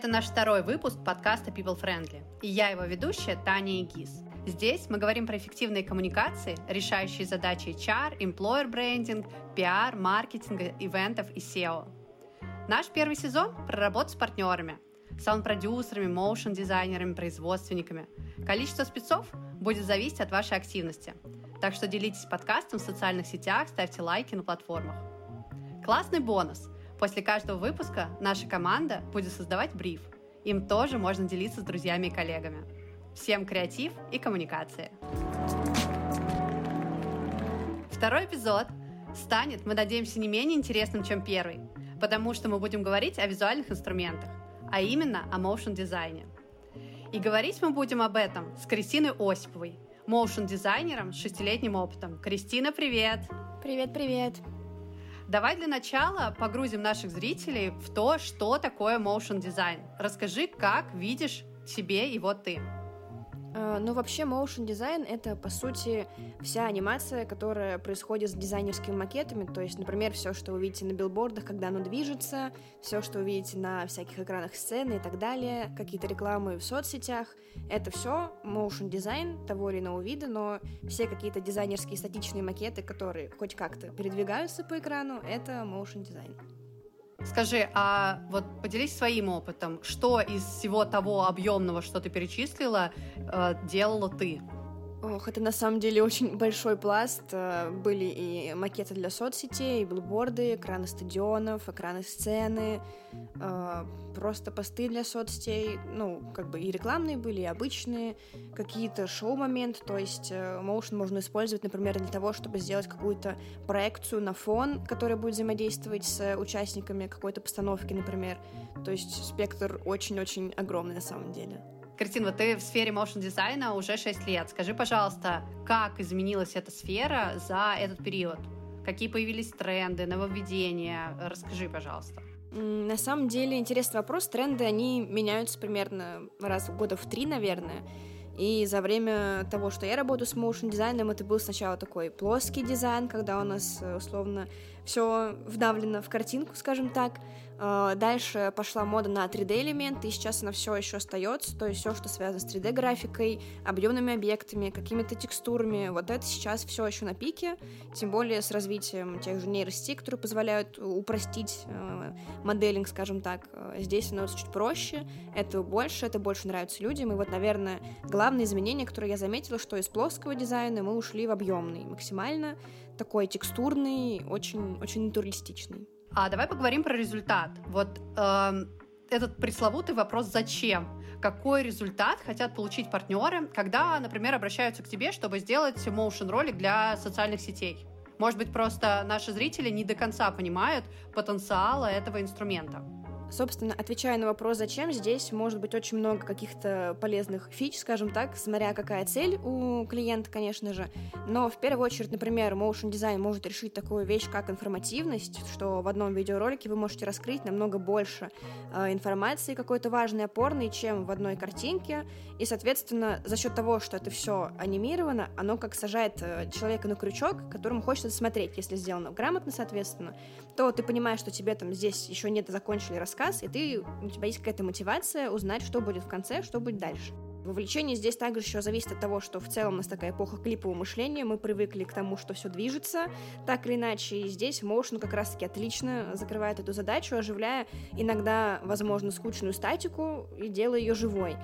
Это наш второй выпуск подкаста People Friendly, и я его ведущая Таня Игис. Здесь мы говорим про эффективные коммуникации, решающие задачи HR, employer брендинг, PR, маркетинга, ивентов и SEO. Наш первый сезон про работу с партнерами, саунд-продюсерами, моушен-дизайнерами, производственниками. Количество спецов будет зависеть от вашей активности. Так что делитесь подкастом в социальных сетях, ставьте лайки на платформах. Классный бонус – После каждого выпуска наша команда будет создавать бриф. Им тоже можно делиться с друзьями и коллегами. Всем креатив и коммуникации. Второй эпизод станет, мы надеемся, не менее интересным, чем первый, потому что мы будем говорить о визуальных инструментах, а именно о моушен дизайне. И говорить мы будем об этом с Кристиной Осиповой, моушен дизайнером с шестилетним опытом. Кристина, привет! Привет-привет! Давай для начала погрузим наших зрителей в то, что такое motion дизайн. Расскажи, как видишь себе его ты. Э, ну, вообще, motion дизайн — это, по сути, вся анимация, которая происходит с дизайнерскими макетами, то есть, например, все, что вы видите на билбордах, когда оно движется, все, что вы видите на всяких экранах сцены и так далее, какие-то рекламы в соцсетях, это все motion дизайн того или иного вида, но все какие-то дизайнерские статичные макеты, которые хоть как-то передвигаются по экрану, это motion дизайн. Скажи, а вот поделись своим опытом, что из всего того объемного, что ты перечислила, э, делала ты? Ох, это на самом деле очень большой пласт. Э, были и макеты для соцсетей, и билборды, экраны стадионов, экраны сцены, э, просто посты для соцсетей. Ну, как бы и рекламные были, и обычные, какие-то шоу-моменты. То есть Motion можно использовать, например, для того, чтобы сделать какую-то проекцию на фон, которая будет взаимодействовать с участниками какой-то постановки, например. То есть спектр очень-очень огромный на самом деле. Кристина, вот ты в сфере motion дизайна уже 6 лет. Скажи, пожалуйста, как изменилась эта сфера за этот период? Какие появились тренды, нововведения? Расскажи, пожалуйста. На самом деле интересный вопрос. Тренды, они меняются примерно раз в года в три, наверное. И за время того, что я работаю с motion дизайном, это был сначала такой плоский дизайн, когда у нас э, условно все вдавлено в картинку, скажем так. А, дальше пошла мода на 3D-элементы, и сейчас она все еще остается, то есть все, что связано с 3D-графикой, объемными объектами, какими-то текстурами, вот это сейчас все еще на пике, тем более с развитием тех же нейросетей, которые позволяют упростить э, моделинг, скажем так. Здесь становится чуть проще, это больше, это больше нравится людям, и вот, наверное, главное изменение, которое я заметила, что из плоского дизайна мы ушли в объемный, максимально такой текстурный, очень, очень натуралистичный. А давай поговорим про результат. Вот э, этот пресловутый вопрос «зачем?». Какой результат хотят получить партнеры, когда, например, обращаются к тебе, чтобы сделать motion ролик для социальных сетей? Может быть, просто наши зрители не до конца понимают потенциала этого инструмента. Собственно, отвечая на вопрос, зачем, здесь может быть очень много каких-то полезных фич, скажем так, смотря какая цель у клиента, конечно же. Но в первую очередь, например, motion дизайн может решить такую вещь, как информативность, что в одном видеоролике вы можете раскрыть намного больше э, информации какой-то важной, опорной, чем в одной картинке. И, соответственно, за счет того, что это все анимировано, оно как сажает э, человека на крючок, которому хочется смотреть, если сделано грамотно, соответственно, то ты понимаешь, что тебе там здесь еще нет закончили рассказ, и ты, у тебя есть какая-то мотивация узнать, что будет в конце, что будет дальше. Вовлечение здесь также еще зависит от того, что в целом у нас такая эпоха клипового мышления, мы привыкли к тому, что все движется, так или иначе, и здесь Motion как раз-таки отлично закрывает эту задачу, оживляя иногда, возможно, скучную статику и делая ее живой.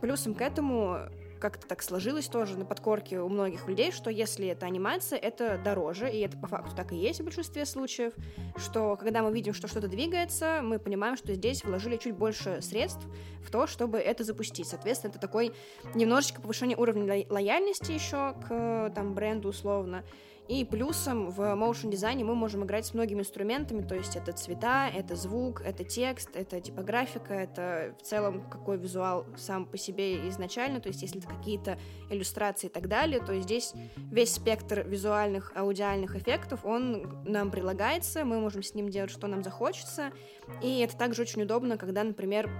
Плюсом к этому как-то так сложилось тоже на подкорке у многих людей, что если это анимация, это дороже, и это по факту так и есть в большинстве случаев, что когда мы видим, что что-то двигается, мы понимаем, что здесь вложили чуть больше средств в то, чтобы это запустить. Соответственно, это такой немножечко повышение уровня лояльности еще к там бренду условно, и плюсом в motion дизайне мы можем играть с многими инструментами, то есть это цвета, это звук, это текст, это типографика, это в целом какой визуал сам по себе изначально, то есть если это какие-то иллюстрации и так далее, то здесь весь спектр визуальных, аудиальных эффектов, он нам прилагается, мы можем с ним делать, что нам захочется, и это также очень удобно, когда, например,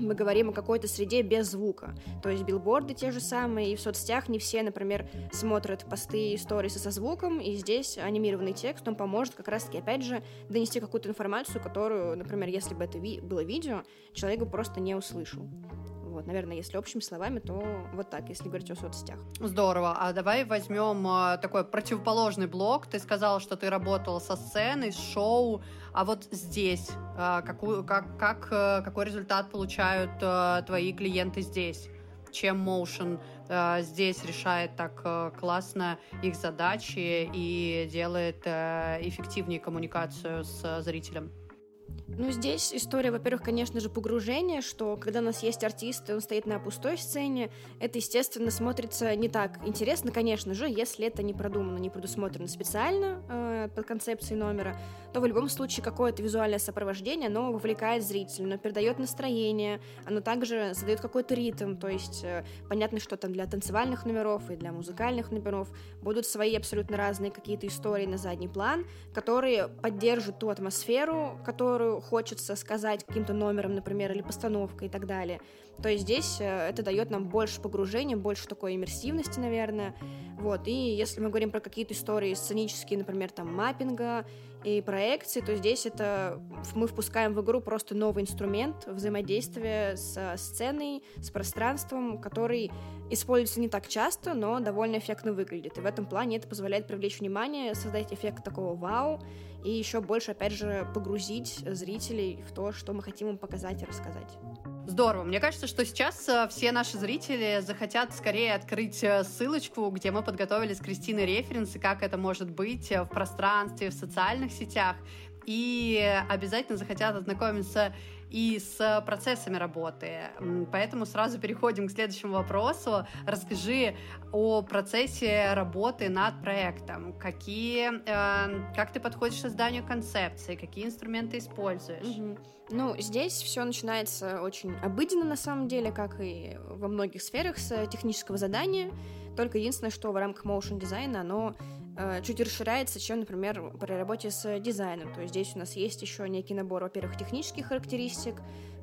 мы говорим о какой-то среде без звука. То есть билборды те же самые, и в соцсетях не все, например, смотрят посты и сторисы со звуком, и здесь анимированный текст, он поможет как раз-таки, опять же, донести какую-то информацию, которую, например, если бы это ви- было видео, человек бы просто не услышал. Вот, наверное, если общими словами, то вот так, если говорить о соцсетях. Здорово. А давай возьмем э, такой противоположный блок. Ты сказала, что ты работала со сценой, с шоу. А вот здесь э, какую, как, как, э, какой результат получают твои клиенты здесь? Чем Motion здесь решает так классно их задачи и делает эффективнее коммуникацию с зрителем? Ну, здесь история, во-первых, конечно же, погружение, что когда у нас есть артист, и он стоит на пустой сцене, это, естественно, смотрится не так интересно, конечно же, если это не продумано, не предусмотрено специально э, под концепцией номера, то в любом случае какое-то визуальное сопровождение, оно вовлекает зрителя, оно передает настроение, оно также задает какой-то ритм, то есть э, понятно, что там для танцевальных номеров и для музыкальных номеров будут свои абсолютно разные какие-то истории на задний план, которые поддержат ту атмосферу, которую хочется сказать каким-то номером, например, или постановкой и так далее. То есть здесь э, это дает нам больше погружения, больше такой иммерсивности, наверное. Вот. И если мы говорим про какие-то истории сценические, например, там маппинга и проекции, то здесь это мы впускаем в игру просто новый инструмент взаимодействия с сценой, с пространством, который используется не так часто, но довольно эффектно выглядит. И в этом плане это позволяет привлечь внимание, создать эффект такого вау, и еще больше, опять же, погрузить зрителей в то, что мы хотим им показать и рассказать. Здорово. Мне кажется, что сейчас э, все наши зрители захотят скорее открыть э, ссылочку, где мы подготовили с Кристиной референсы, как это может быть э, в пространстве, в социальных сетях. И обязательно захотят ознакомиться и с процессами работы. Поэтому сразу переходим к следующему вопросу. Расскажи о процессе работы над проектом. Какие, э, как ты подходишь к созданию концепции, какие инструменты используешь? Угу. Ну, здесь все начинается очень обыденно, на самом деле, как и во многих сферах с технического задания. Только единственное, что в рамках motion дизайна оно чуть расширяется, чем, например, при работе с дизайном. То есть здесь у нас есть еще некий набор, во-первых, технических характеристик,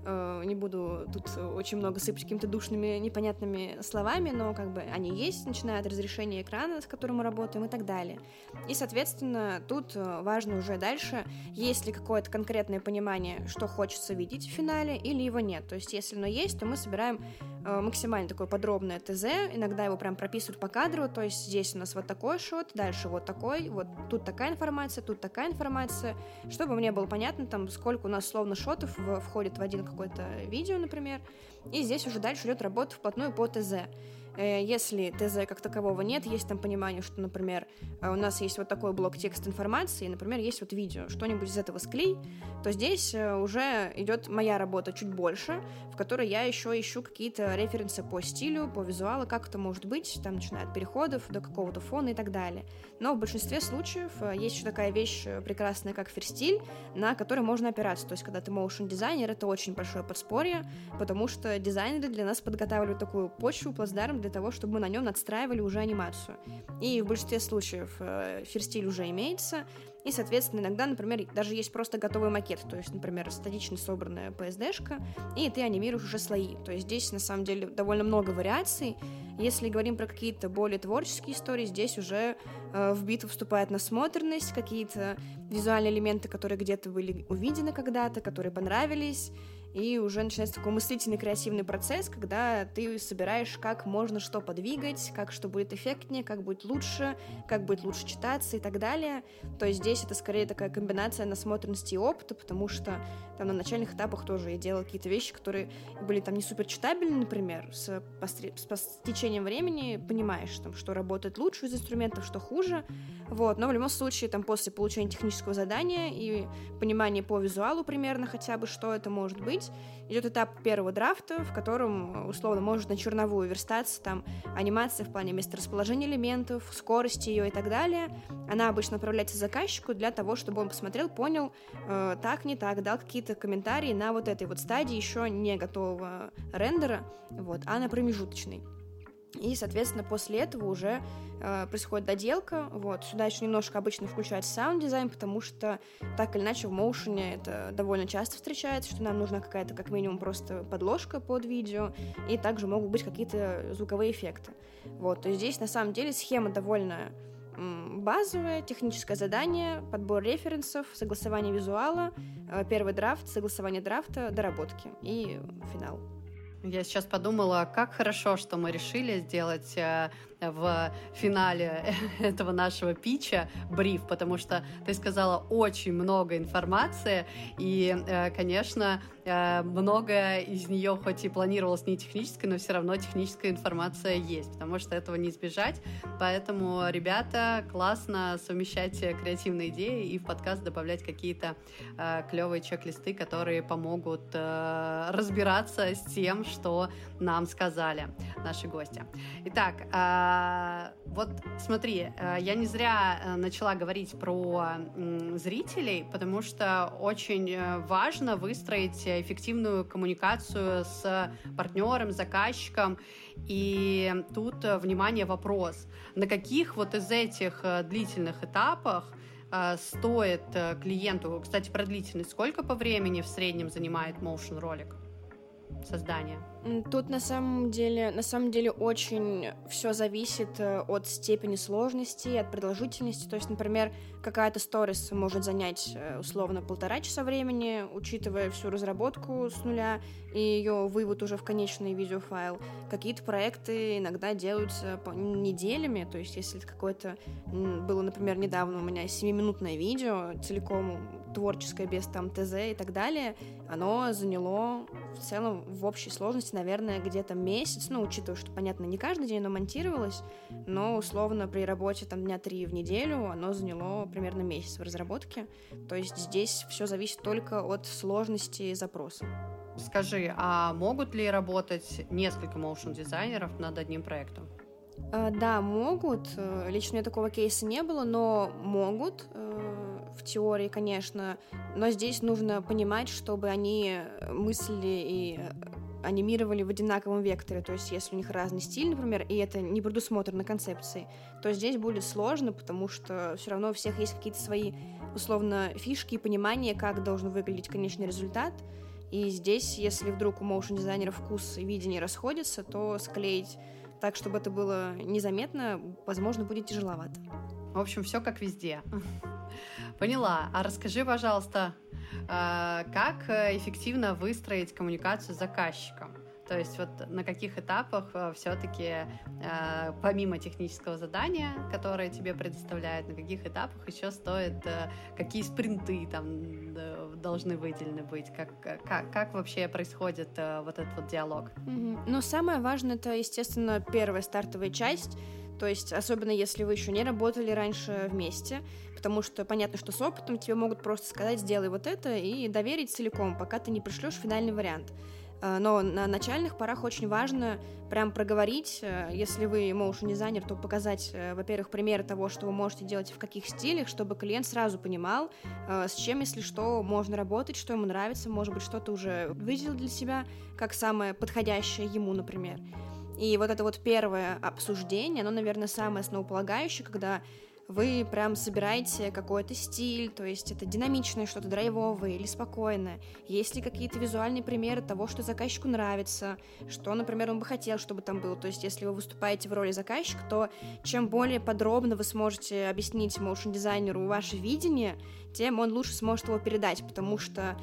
Э, не буду тут очень много сыпать какими-то душными, непонятными словами, но как бы они есть, начиная от разрешения экрана, с которым мы работаем и так далее. И, соответственно, тут э, важно уже дальше, есть ли какое-то конкретное понимание, что хочется видеть в финале, или его нет. То есть, если оно есть, то мы собираем э, максимально такое подробное ТЗ, иногда его прям прописывают по кадру, то есть здесь у нас вот такой шот, дальше вот такой, вот тут такая информация, тут такая информация, чтобы мне было понятно, там, сколько у нас словно шотов входит в один какое-то видео, например, и здесь уже дальше идет работа вплотную по ТЗ. Э, если ТЗ как такового нет, есть там понимание, что, например, э, у нас есть вот такой блок текст информации, например, есть вот видео, что-нибудь из этого склей, то здесь э, уже идет моя работа чуть больше, в которой я еще ищу какие-то референсы по стилю, по визуалу, как это может быть, там, начиная от переходов до какого-то фона и так далее. Но в большинстве случаев есть еще такая вещь прекрасная, как ферстиль, на который можно опираться. То есть, когда ты motion дизайнер, это очень большое подспорье, потому что дизайнеры для нас подготавливают такую почву, плацдарм для того, чтобы мы на нем надстраивали уже анимацию. И в большинстве случаев э, ферстиль уже имеется, и, соответственно, иногда, например, даже есть просто готовый макет, то есть, например, статично собранная PSD-шка, и ты анимируешь уже слои. То есть здесь, на самом деле, довольно много вариаций. Если говорим про какие-то более творческие истории, здесь уже э, в битву вступает насмотренность, какие-то визуальные элементы, которые где-то были увидены когда-то, которые понравились, и уже начинается такой мыслительный креативный процесс, когда ты собираешь, как можно что подвигать, как что будет эффектнее, как будет лучше, как будет лучше читаться и так далее. То есть здесь это скорее такая комбинация насмотренности и опыта, потому что там на начальных этапах тоже я делала какие-то вещи, которые были там не супер читабельны, например, с, постре... с, с течением времени понимаешь, там, что работает лучше из инструментов, что хуже, вот, но в любом случае там после получения технического задания и понимания по визуалу примерно хотя бы, что это может быть, делать. Идет этап первого драфта, в котором, условно, может на черновую верстаться там анимация в плане месторасположения элементов, скорости ее и так далее. Она обычно отправляется заказчику для того, чтобы он посмотрел, понял, э, так, не так, дал какие-то комментарии на вот этой вот стадии еще не готового рендера, вот, а на промежуточной. И, соответственно, после этого уже э, происходит доделка. Вот. Сюда еще немножко обычно включается саунд-дизайн, потому что так или иначе в моушене это довольно часто встречается, что нам нужна какая-то как минимум просто подложка под видео, и также могут быть какие-то звуковые эффекты. Вот. То есть здесь на самом деле схема довольно базовое техническое задание, подбор референсов, согласование визуала, э, первый драфт, согласование драфта, доработки и финал. Я сейчас подумала, как хорошо, что мы решили сделать э, в финале этого нашего питча бриф, потому что ты сказала очень много информации, и, э, конечно, э, многое из нее хоть и планировалось не технической, но все равно техническая информация есть, потому что этого не избежать. Поэтому, ребята, классно совмещать креативные идеи и в подкаст добавлять какие-то э, клевые чек-листы, которые помогут разбираться с тем, что нам сказали наши гости. Итак, а, вот смотри, э, я не зря э, начала говорить про зрителей, потому что очень э, важно выстроить эффективную коммуникацию с партнером, заказчиком. И тут, внимание, вопрос. На каких вот из этих длительных этапах стоит клиенту, кстати, про длительность, сколько по времени в среднем занимает motion ролик? создания? Тут на самом деле, на самом деле очень все зависит э, от степени сложности, от продолжительности. То есть, например, какая-то сторис может занять э, условно полтора часа времени, учитывая всю разработку с нуля и ее вывод уже в конечный видеофайл. Какие-то проекты иногда делаются неделями, то есть если какое-то было, например, недавно у меня 7-минутное видео, целиком творческое, без там ТЗ и так далее, оно заняло в целом в общей сложности, наверное, где-то месяц, ну, учитывая, что, понятно, не каждый день оно монтировалось, но, условно, при работе там дня три в неделю оно заняло примерно месяц в разработке. То есть здесь все зависит только от сложности запроса. Скажи, а могут ли работать несколько моушен дизайнеров над одним проектом? А, да, могут. Э, лично у меня такого кейса не было, но могут э, в теории, конечно. Но здесь нужно понимать, чтобы они мыслили и анимировали в одинаковом векторе, то есть если у них разный стиль, например, и это не предусмотрено концепцией, то здесь будет сложно, потому что все равно у всех есть какие-то свои, условно, фишки и понимание, как должен выглядеть конечный результат, и здесь, если вдруг у моушен дизайнера вкус и видение расходятся, то склеить так, чтобы это было незаметно, возможно, будет тяжеловато. В общем, все как везде. Поняла. А расскажи, пожалуйста, как эффективно выстроить коммуникацию с заказчиком? То есть вот на каких этапах э, все-таки э, помимо технического задания, которое тебе предоставляют, на каких этапах еще стоит, э, какие спринты там должны выделены быть, как, как, как вообще происходит вот этот вот диалог? Mm-hmm. Ну, самое важное это, естественно, первая стартовая часть, то есть, особенно если вы еще не работали раньше вместе, потому что понятно, что с опытом тебе могут просто сказать, сделай вот это и доверить целиком, пока ты не пришлешь финальный вариант. Э, но на начальных порах очень важно прям проговорить, э, если вы motion дизайнер, то показать, э, во-первых, примеры того, что вы можете делать в каких стилях, чтобы клиент сразу понимал, с чем, если что, можно работать, что ему нравится, может быть, что-то уже выделил для себя как самое подходящее ему, например. И вот это вот первое обсуждение, оно, наверное, самое основополагающее, когда вы прям собираете какой-то стиль, то есть это динамичное что-то, драйвовое или спокойное. Есть ли какие-то визуальные примеры того, что заказчику нравится, что, например, он бы хотел, чтобы там было. То есть если вы выступаете в роли заказчика, то чем более подробно вы сможете объяснить моушн-дизайнеру ваше видение, тем он лучше сможет его передать, потому что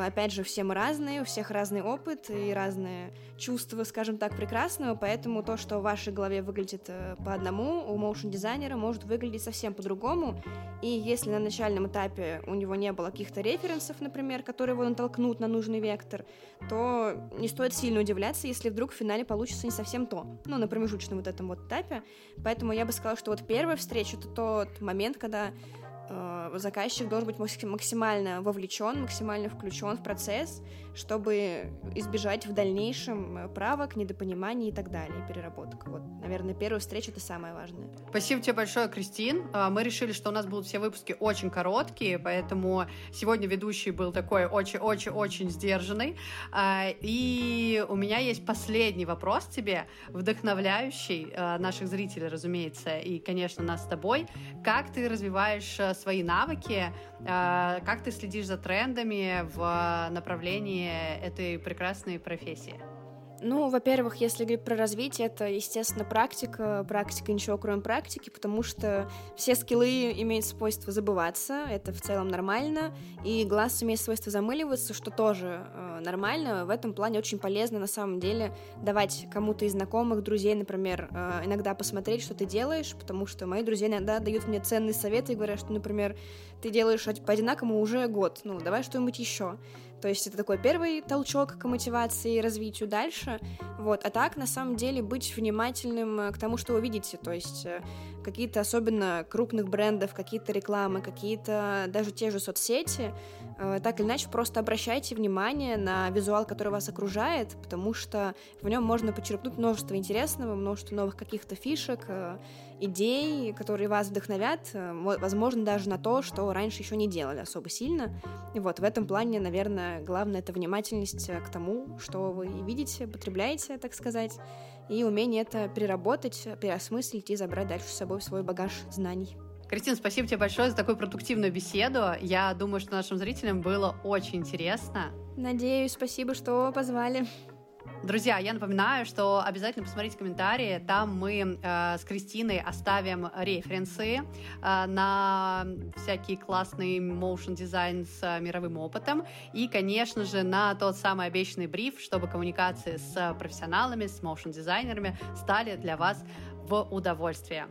опять же, все мы разные, у всех разный опыт и разные чувства, скажем так, прекрасного, поэтому то, что в вашей голове выглядит э, по одному, у моушен дизайнера может выглядеть совсем по-другому. И если на начальном этапе у него не было каких-то референсов, например, которые его натолкнут на нужный вектор, то не стоит сильно удивляться, если вдруг в финале получится не совсем то. Ну, на промежуточном вот этом вот этапе. Поэтому я бы сказала, что вот первая встреча — это тот момент, когда э, заказчик должен быть максимально вовлечен, максимально включен в процесс, чтобы избежать в дальнейшем э, правок, недопониманий и так далее, переработок. Вот, наверное, первая встреча — это самое важное. Спасибо тебе большое, Кристин. А, мы решили, что у нас будут все выпуски очень короткие, поэтому сегодня ведущий был такой очень-очень-очень сдержанный. А, и у меня есть последний вопрос тебе, вдохновляющий а, наших зрителей, разумеется, и, конечно, нас с тобой. Как ты развиваешь свои навыки, как ты следишь за трендами в направлении этой прекрасной профессии? Ну, во-первых, если говорить про развитие, это, естественно, практика. Практика ничего, кроме практики, потому что все скиллы имеют свойство забываться, это в целом нормально, и глаз имеет свойство замыливаться, что тоже э, нормально. В этом плане очень полезно, на самом деле, давать кому-то из знакомых, друзей, например, э, иногда посмотреть, что ты делаешь, потому что мои друзья иногда дают мне ценные советы и говорят, что, например, ты делаешь по одинаковому уже год, ну, давай что-нибудь еще. То есть это такой первый толчок к мотивации и развитию дальше. Вот. А так, на самом деле, быть внимательным э, к тому, что вы видите. То есть э, какие-то особенно крупных брендов, какие-то рекламы, какие-то даже те же соцсети. Э, так или иначе, просто обращайте внимание на визуал, который вас окружает, потому что в нем можно почерпнуть множество интересного, множество новых каких-то фишек, идей, которые вас вдохновят, э, возможно, даже на то, что раньше еще не делали особо сильно. И вот в этом плане, наверное, главное это внимательность э, к тому, что вы видите, потребляете, так сказать, и умение это переработать, переосмыслить и забрать дальше с собой в свой багаж знаний. Кристина, спасибо тебе большое за такую продуктивную беседу. Я думаю, что нашим зрителям было очень интересно. Надеюсь, спасибо, что позвали. Друзья, я напоминаю, что обязательно посмотрите комментарии. Там мы э, с Кристиной оставим референсы э, на всякие классные motion дизайн с э, мировым опытом. И, конечно же, на тот самый обещанный бриф, чтобы коммуникации с профессионалами, с motion дизайнерами стали для вас в удовольствие.